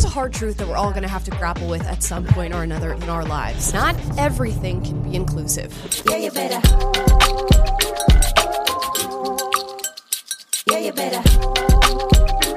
Here's a hard truth that we're all going to have to grapple with at some point or another in our lives. Not everything can be inclusive. Yeah, you better. Yeah, you better.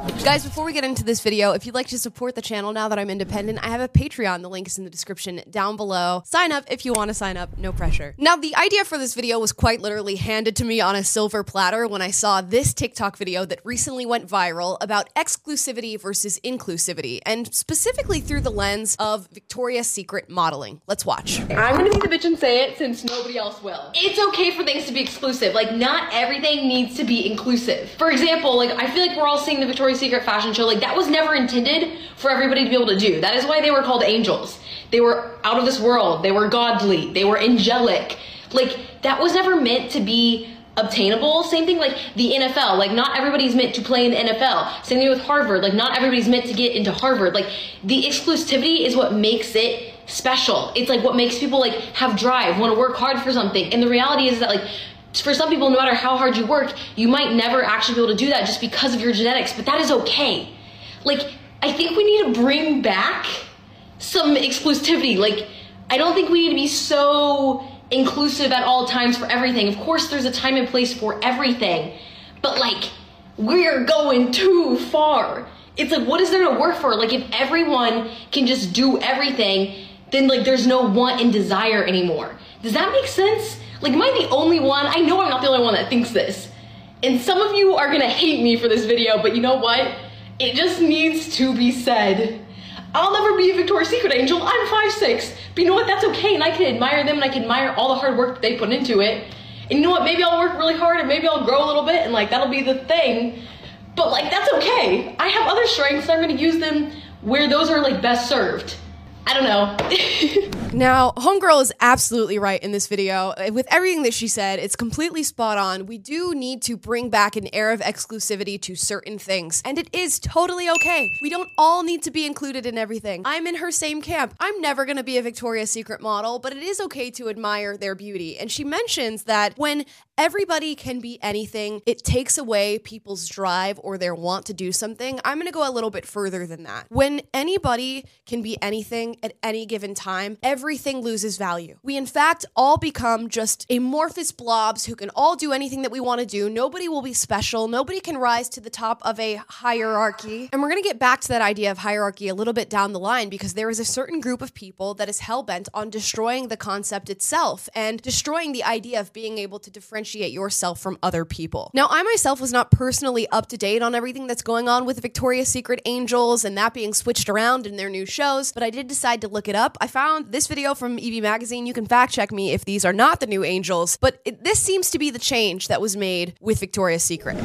Guys, before we get into this video, if you'd like to support the channel now that I'm independent, I have a Patreon. The link is in the description down below. Sign up if you want to sign up, no pressure. Now, the idea for this video was quite literally handed to me on a silver platter when I saw this TikTok video that recently went viral about exclusivity versus inclusivity, and specifically through the lens of Victoria's Secret modeling. Let's watch. I'm gonna be the bitch and say it since nobody else will. It's okay for things to be exclusive. Like, not everything needs to be inclusive. For example, like, I feel like we're all seeing the Victoria's Secret fashion show. Like, that was never intended for everybody to be able to do. That is why they were called angels. They were out of this world. They were godly. They were angelic. Like, that was never meant to be obtainable. Same thing like the NFL. Like not everybody's meant to play in the NFL. Same thing with Harvard. Like not everybody's meant to get into Harvard. Like the exclusivity is what makes it special. It's like what makes people like have drive, want to work hard for something. And the reality is that like for some people, no matter how hard you work, you might never actually be able to do that just because of your genetics, but that is okay. Like, I think we need to bring back some exclusivity. Like, I don't think we need to be so inclusive at all times for everything. Of course, there's a time and place for everything, but like, we're going too far. It's like, what is there to work for? Like, if everyone can just do everything, then like, there's no want and desire anymore. Does that make sense? Like, am I the only one? I know I'm not the only one that thinks this. And some of you are gonna hate me for this video, but you know what? It just needs to be said. I'll never be a Victoria's Secret angel. I'm 5'6. But you know what? That's okay. And I can admire them and I can admire all the hard work that they put into it. And you know what? Maybe I'll work really hard and maybe I'll grow a little bit and like that'll be the thing. But like that's okay. I have other strengths and I'm gonna use them where those are like best served. I don't know. Now, Homegirl is absolutely right in this video. With everything that she said, it's completely spot on. We do need to bring back an air of exclusivity to certain things, and it is totally okay. We don't all need to be included in everything. I'm in her same camp. I'm never to be a Victoria's Secret model, but it is okay to admire their beauty. And she mentions that when everybody can be anything, it takes away people's drive or their want to do something. I'm to go a little bit further than that. When anybody can be anything at any given time, everything loses value. We, in fact, all become just amorphous blobs who can all do anything that we want to do. Nobody will be special. Nobody can rise to the top of a hierarchy. And we're going to get back to that idea of hierarchy a little bit down the line because there is a certain group of people that is hell bent on destroying the concept itself and destroying the idea of being able to differentiate yourself from other people. Now, I myself was not personally up to date on everything that's going on with Victoria's Secret Angels and that being switched around in their new shows, but I did decide to look it up. I found this video from Evie Magazine. You can fact check me if these are not the new angels, but it, this seems to be the change that was made with Victoria's Secret.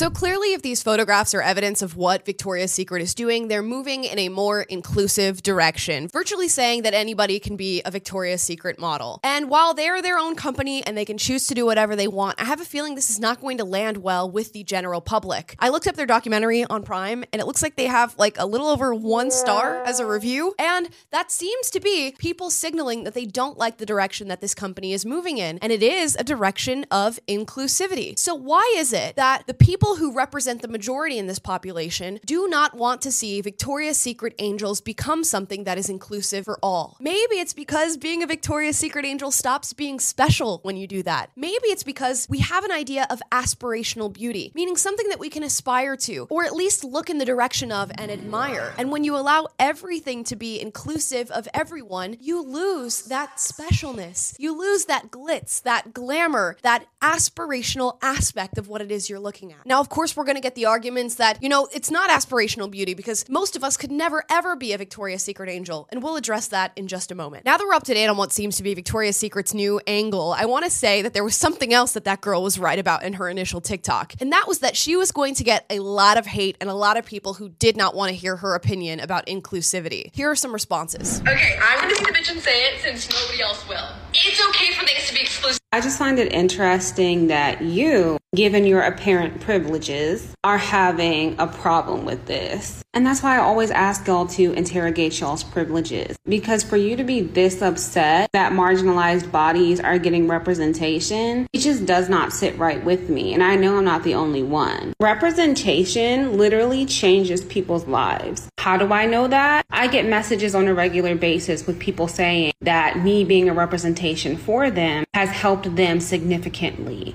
So clearly, if these photographs are evidence of what Victoria's Secret is doing, they're moving in a more inclusive direction, virtually saying that anybody can be a Victoria's Secret model. And while they're their own company and they can choose to do whatever they want, I have a feeling this is not going to land well with the general public. I looked up their documentary on Prime and it looks like they have like a little over one star as a review. And that seems to be people signaling that they don't like the direction that this company is moving in. And it is a direction of inclusivity. So, why is it that the people who represent the majority in this population do not want to see Victoria's Secret angels become something that is inclusive for all. Maybe it's because being a Victoria's Secret angel stops being special when you do that. Maybe it's because we have an idea of aspirational beauty, meaning something that we can aspire to, or at least look in the direction of and admire. And when you allow everything to be inclusive of everyone, you lose that specialness. You lose that glitz, that glamour, that aspirational aspect of what it is you're looking at. Now, of course, we're going to get the arguments that, you know, it's not aspirational beauty because most of us could never ever be a Victoria's Secret angel, and we'll address that in just a moment. Now that we're up to date on what seems to be Victoria's Secret's new angle, I want to say that there was something else that that girl was right about in her initial TikTok, and that was that she was going to get a lot of hate and a lot of people who did not want to hear her opinion about inclusivity. Here are some responses. okay, I'm gonna be the bitch and say it since nobody else will. It's okay for things to be exclusive. I just find it interesting that you given your apparent privileges, are having a problem with this. And that's why I always ask y'all to interrogate y'all's privileges. Because for you to be this upset that marginalized bodies are getting representation, it just does not sit right with me. And I know I'm not the only one. Representation literally changes people's lives. How do I know that? I get messages on a regular basis with people saying that me being a representation for them has helped them significantly.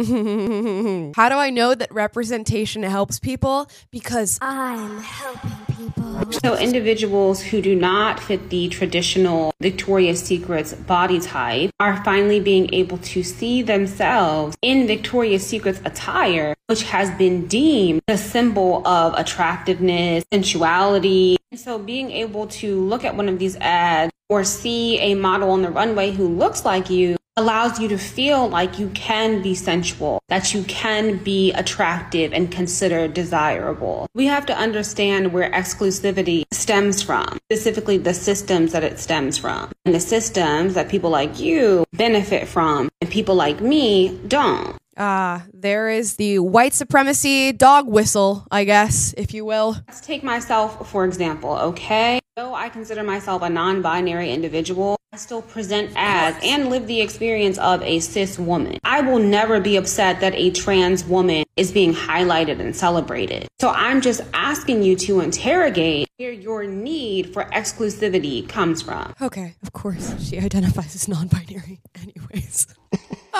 How do I know that representation helps people? Because I'm helping people. So, individuals who do not fit the traditional Victoria's Secret's body type are finally being able to see themselves in Victoria's Secret's attire, which has been deemed the symbol of attractiveness, sensuality. And so, being able to look at one of these ads or see a model on the runway who looks like you allows you to feel like you can be sensual, that you can be attractive and considered desirable. We have to understand where exclusivity stems from, specifically the systems that it stems from, and the systems that people like you benefit from, and people like me don't. Ah, there is the white supremacy dog whistle, I guess, if you will. Let's take myself for example, okay? Though I consider myself a non binary individual, I still present as and live the experience of a cis woman. I will never be upset that a trans woman is being highlighted and celebrated. So I'm just asking you to interrogate where your need for exclusivity comes from. Okay, of course, she identifies as non binary, anyways.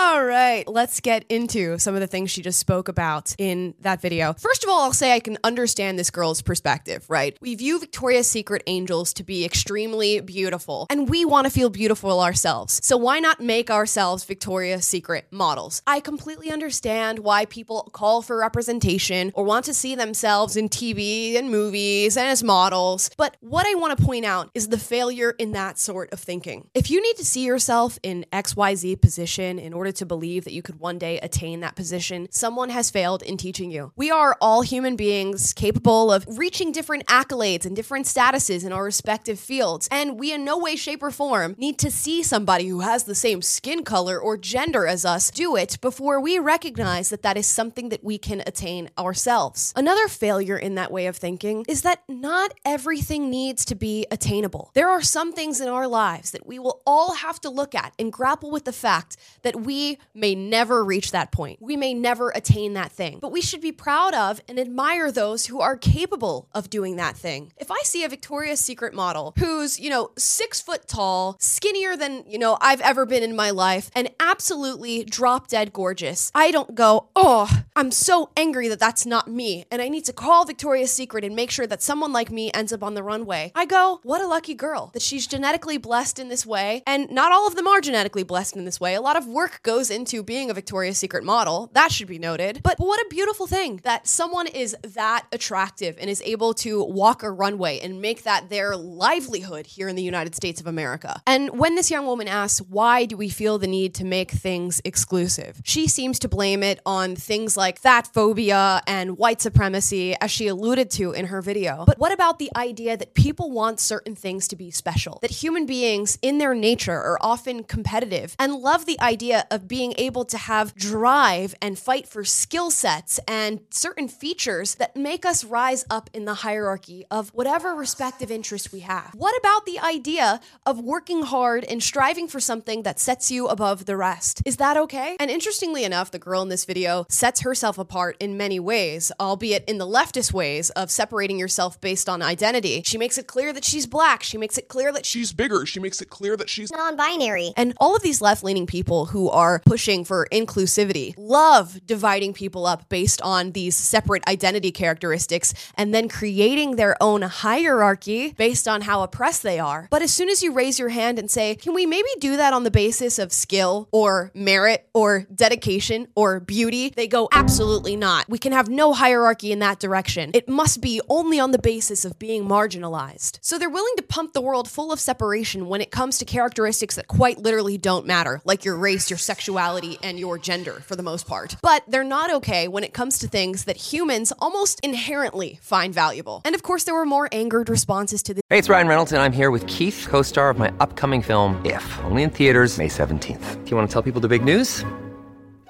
All right, let's get into some of the things she just spoke about in that video. First of all, I'll say I can understand this girl's perspective, right? We view Victoria's Secret angels to be extremely beautiful, and we want to feel beautiful ourselves. So why not make ourselves Victoria's Secret models? I completely understand why people call for representation or want to see themselves in TV and movies and as models, but what I want to point out is the failure in that sort of thinking. If you need to see yourself in XYZ position in order to believe that you could one day attain that position, someone has failed in teaching you. We are all human beings capable of reaching different accolades and different statuses in our respective fields, and we in no way, shape, or form need to see somebody who has the same skin color or gender as us do it before we recognize that that is something that we can attain ourselves. Another failure in that way of thinking is that not everything needs to be attainable. There are some things in our lives that we will all have to look at and grapple with the fact that we may never reach that point. We may never attain that thing, but we should be proud of and admire those who are capable of doing that thing. If I see a Victoria's Secret model who's, you know, six foot tall, skinnier than, you know, I've ever been in my life, and absolutely drop dead gorgeous, I don't go, oh, I'm so angry that that's not me, and I need to call Victoria's Secret and make sure that someone like me ends up on the runway. I go, what a lucky girl that she's genetically blessed in this way, and not all of them are genetically blessed in this way. A lot of work goes into being a Victoria's Secret model. That should be noted. But what a beautiful thing that someone is that attractive and is able to walk a runway and make that their livelihood here in the United States of America. And when this young woman asks, why do we feel the need to make things exclusive? She seems to blame it on things like fat phobia and white supremacy, as she alluded to in her video. But what about the idea that people want certain things to be special? That human beings, in their nature, are often competitive and love the idea of being able to have drive and fight for skill sets and certain features that make us rise up in the hierarchy of whatever respective interest we have. What about the idea of working hard and striving for something that sets you above the rest? Is that okay? And interestingly enough, the girl in this video sets herself apart in many ways, albeit in the leftist ways of separating yourself based on identity. She makes it clear that she's black. She makes it clear that She's bigger. She makes it clear that she's Non binary. and all of these left leaning people who are pushing for inclusivity love dividing people up based on these separate identity characteristics and then creating their own hierarchy based on how oppressed they are. But as soon as you raise your hand and say, can we maybe do that on the basis of skill or merit or dedication or beauty? They go, absolutely not. We can have no hierarchy in that direction. It must be only on the basis of being marginalized. So they're willing to pump the world full of separation when it comes to characteristics that quite literally don't matter, like your race, your sexuality, and your gender for the most part. But they're not okay when it comes to things that humans almost inherently find valuable. And of course, there were more angered responses to this. Hey, it's Ryan Reynolds, and I'm here with Keith, co star of my upcoming film, If, only in theaters, May 17th. Do you want to tell people the big news?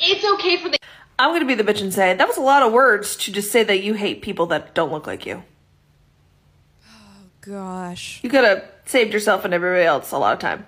It's okay for the I'm gonna be the bitch and say that was a lot of words to just say that you hate people that don't look like you. Oh gosh. You could have saved yourself and everybody else a lot of time.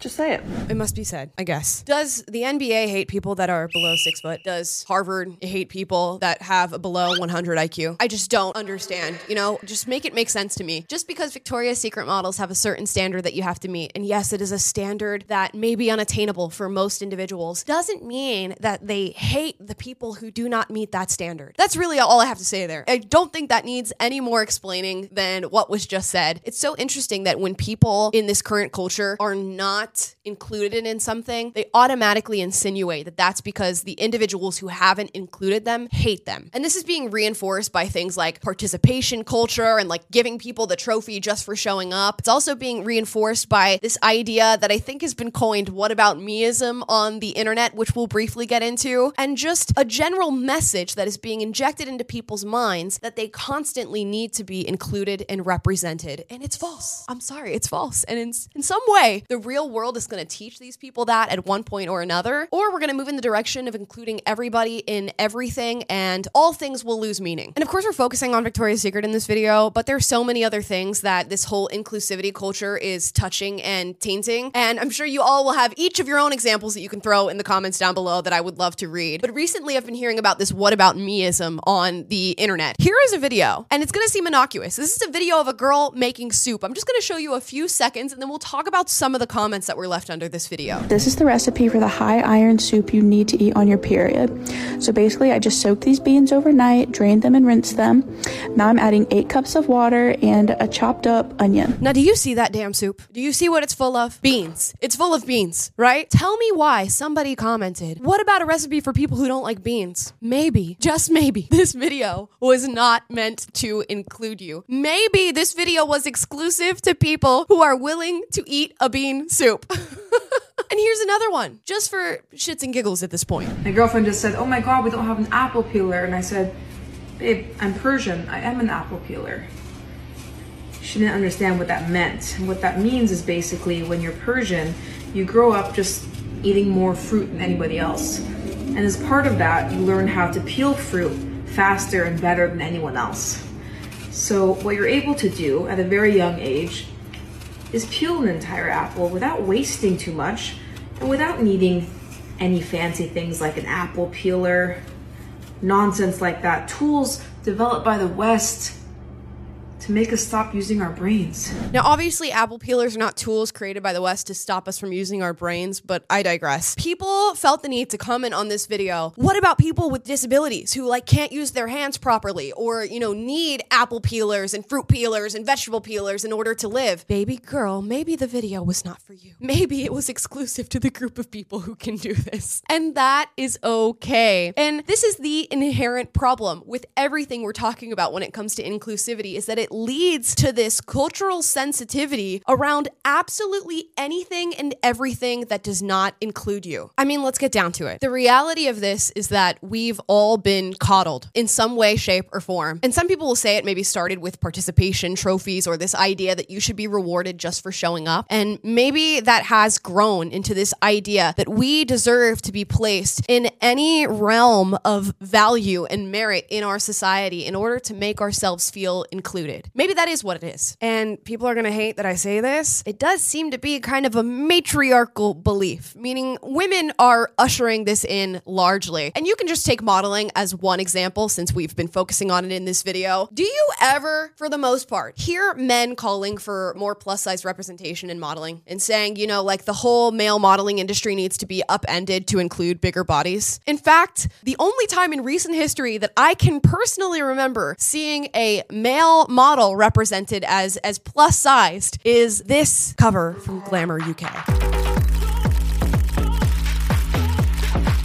Just say it. It must be said, I guess. Does the NBA hate people that are below six foot? Does Harvard hate people that have a below 100 IQ? I just don't understand. You know, just make it make sense to me. Just because Victoria's Secret models have a certain standard that you have to meet, and yes, it is a standard that may be unattainable for most individuals, doesn't mean that they hate the people who do not meet that standard. That's really all I have to say there. I don't think that needs any more explaining than what was just said. It's so interesting that when people in this current culture are not included in something, they automatically insinuate that that's because the individuals who haven't included them hate them. And this is being reinforced by things like participation culture and like giving people the trophy just for showing up. It's also being reinforced by this idea that I think has been coined what about meism on the internet, which we'll briefly get into, and just a general message that is being injected into people's minds that they constantly need to be included and represented. And it's false. I'm sorry, it's false. And in, in some way, the real world is going to teach these people that at one point or another, or we're going to move in the direction of including everybody in everything and all things will lose meaning. And of course, we're focusing on Victoria's Secret in this video, but there's so many other things that this whole inclusivity culture is touching and tainting. And I'm sure you all will have each of your own examples that you can throw in the comments down below that I would love to read. But recently, I've been hearing about this what about meism on the internet. Here is a video, and it's going to seem innocuous. This is a video of a girl making soup. I'm just going to show you a few seconds, and then we'll talk about some of the comments that were left under this video. This is the recipe for the high iron soup you need to eat on your period. So basically, I just soaked these beans overnight, drained them, and rinsed them. Now I'm adding eight cups of water and a chopped up onion. Now, do you see that damn soup? Do you see what it's full of? Beans. It's full of beans, right? Tell me why somebody commented, What about a recipe for people who don't like beans? Maybe, just maybe, this video was not meant to include you. Maybe this video was exclusive to people who are willing to eat a bean soup. and here's another one, just for shits and giggles at this point. My girlfriend just said, Oh my god, we don't have an apple peeler. And I said, Babe, I'm Persian. I am an apple peeler. She didn't understand what that meant. And what that means is basically when you're Persian, you grow up just eating more fruit than anybody else. And as part of that, you learn how to peel fruit faster and better than anyone else. So, what you're able to do at a very young age is peel an entire apple without wasting too much and without needing any fancy things like an apple peeler, nonsense like that. Tools developed by the West to make us stop using our brains. Now, obviously, apple peelers are not tools created by the West to stop us from using our brains, but I digress. People felt the need to comment on this video. What about people with disabilities who like can't use their hands properly or, you know, need apple peelers and fruit peelers and vegetable peelers in order to live? Baby girl, maybe the video was not for you. Maybe it was exclusive to the group of people who can do this. And that is okay. And this is the inherent problem with everything we're talking about when it comes to inclusivity is that it leads to this cultural sensitivity around absolutely anything and everything that does not include you. I mean, let's get down to it. The reality of this is that we've all been coddled in some way, shape, or form. And some people will say it maybe started with participation trophies or this idea that you should be rewarded just for showing up. And maybe that has grown into this idea that we deserve to be placed in any realm of value and merit in our society in order to make ourselves feel included. Maybe that is what it is. And people are going to hate that I say this. It does seem to be kind of a matriarchal belief, meaning women are ushering this in largely. And you can just take modeling as one example since we've been focusing on it in this video. Do you ever, for the most part, hear men calling for more plus size representation in modeling and saying, you know, like the whole male modeling industry needs to be upended to include bigger bodies? In fact, the only time in recent history that I can personally remember seeing a male model represented as as plus sized is this cover from Glamour UK.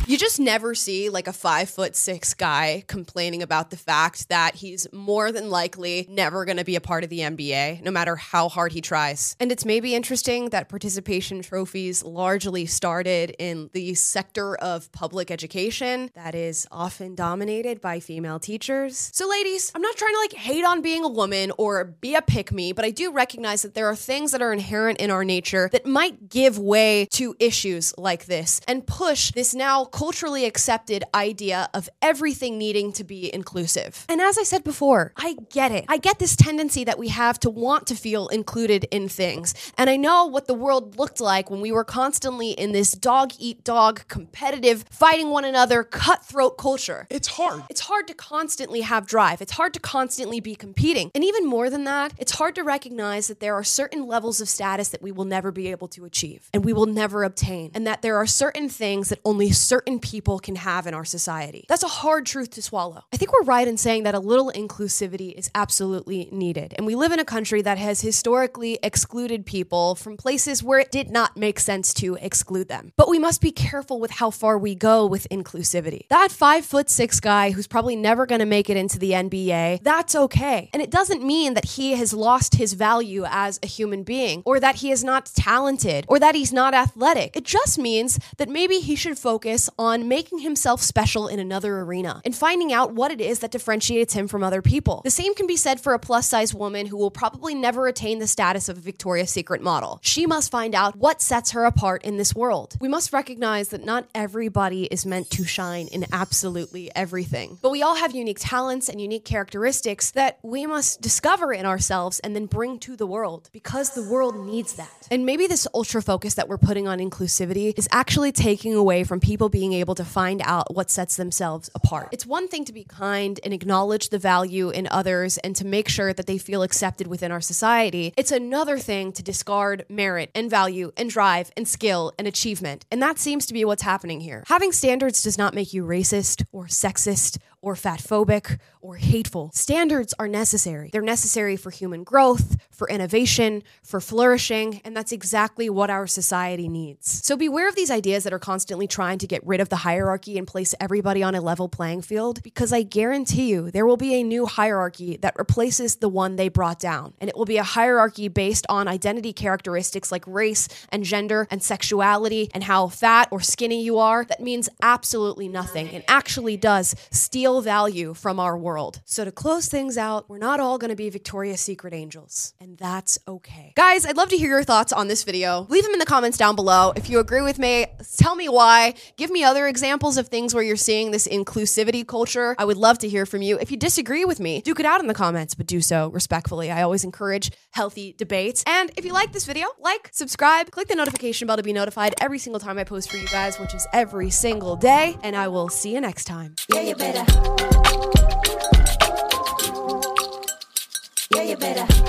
You just never see like a five foot six guy complaining about the fact that he's more than likely never going to be a part of the NBA, no matter how hard he tries. And it's maybe interesting that participation trophies largely started in the sector of public education that is often dominated by female teachers. So, ladies, I'm not trying to like hate on being a woman or be a pick me, but I do recognize that there are things that are inherent in our nature that might give way to issues like this and push this now culturally accepted idea of everything needing to be inclusive. And as I said before, I get it. I get this tendency that we have to want to feel included in things. And I know what the world looked like when we were constantly in this dog eat dog, competitive, fighting one another, cutthroat culture. It's hard. It's hard to constantly have drive. It's hard to constantly be competing. And even more than that, it's hard to recognize that there are certain levels of status that we will never be able to achieve and we will never obtain. And that there are certain things that only certain people can have in our society. That's a hard truth to swallow. I think we're right in saying that a little inclusivity is absolutely needed. And we live in a country that has historically excluded people from places where it did not make sense to exclude them. But we must be careful with how far we go with inclusivity. That five foot six guy who's probably never going to make it into the NBA, that's okay. And it doesn't mean that he has lost his value as a human being or that he is not talented or that he's not athletic. It just means that maybe he should focus on making himself special in another arena and finding out what it is that differentiates him from other people. The same can be said for a plus size woman who will probably never attain the status of a Victoria's Secret model. She must find out what sets her apart in this world. We must recognize that not everybody is meant to shine in absolutely everything, but we all have unique talents and unique characteristics that we must discover in ourselves and then bring to the world because the world needs that. And maybe this ultra focus that we're putting on inclusivity is actually taking away from people being able to find out what sets themselves apart. It's one thing to be kind and acknowledge the value in others and to make sure that they feel accepted within our society. It's another thing to discard merit and value and drive and skill and achievement. And that seems to be what's happening here. Having standards does not make you racist or sexist or fatphobic or hateful. Standards are necessary. They're necessary for human growth, for innovation, for flourishing, and that's exactly what our society needs. So beware of these ideas that are constantly trying to get rid of the hierarchy and place everybody on a level playing field, because I guarantee you there will be a new hierarchy that replaces the one they brought down. And it will be a hierarchy based on identity characteristics like race and gender and sexuality and how fat or skinny you are. That means absolutely nothing and actually does steal value from our world. So, to close things out, we're not all going to be Victoria's Secret angels, and that's okay. Guys, I'd love to hear your thoughts on this video. Leave them in the comments down below. If you agree with me, tell me why. Give me other examples of things where you're seeing this inclusivity culture. I would love to hear from you. If you disagree with me, duke it out in the comments, but do so respectfully. I always encourage healthy debates. And if you like this video, like, subscribe, click the notification bell to be notified every single time I post for you guys, which is every single day. And I will see you next time. Yeah, you better. Yeah, you better.